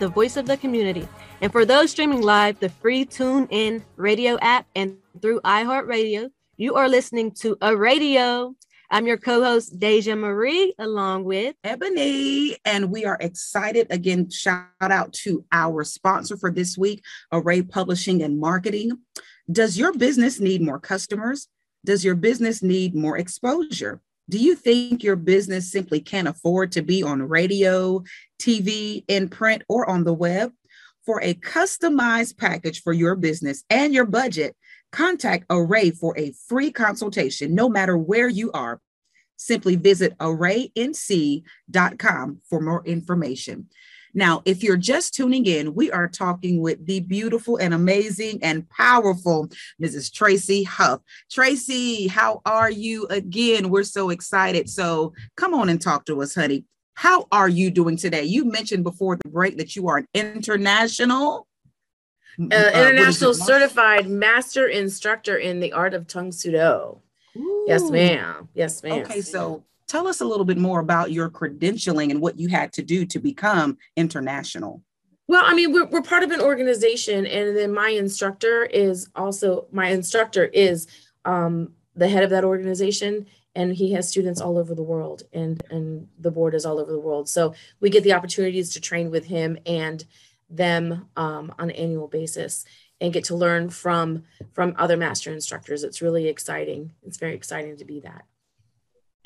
The voice of the community. And for those streaming live, the free Tune In radio app and through iHeartRadio, you are listening to a radio. I'm your co host, Deja Marie, along with Ebony. And we are excited again. Shout out to our sponsor for this week, Array Publishing and Marketing. Does your business need more customers? Does your business need more exposure? Do you think your business simply can't afford to be on radio, TV, in print, or on the web? For a customized package for your business and your budget, contact Array for a free consultation, no matter where you are. Simply visit arraync.com for more information. Now, if you're just tuning in, we are talking with the beautiful and amazing and powerful Mrs. Tracy Huff. Tracy, how are you again? We're so excited. So come on and talk to us, honey. How are you doing today? You mentioned before the break that you are an international. Uh, uh international certified master instructor in the art of Tang Soo Do. Yes, ma'am. Yes, ma'am. Okay, so Tell us a little bit more about your credentialing and what you had to do to become international. Well, I mean, we're, we're part of an organization, and then my instructor is also my instructor is um, the head of that organization, and he has students all over the world, and and the board is all over the world. So we get the opportunities to train with him and them um, on an annual basis, and get to learn from from other master instructors. It's really exciting. It's very exciting to be that.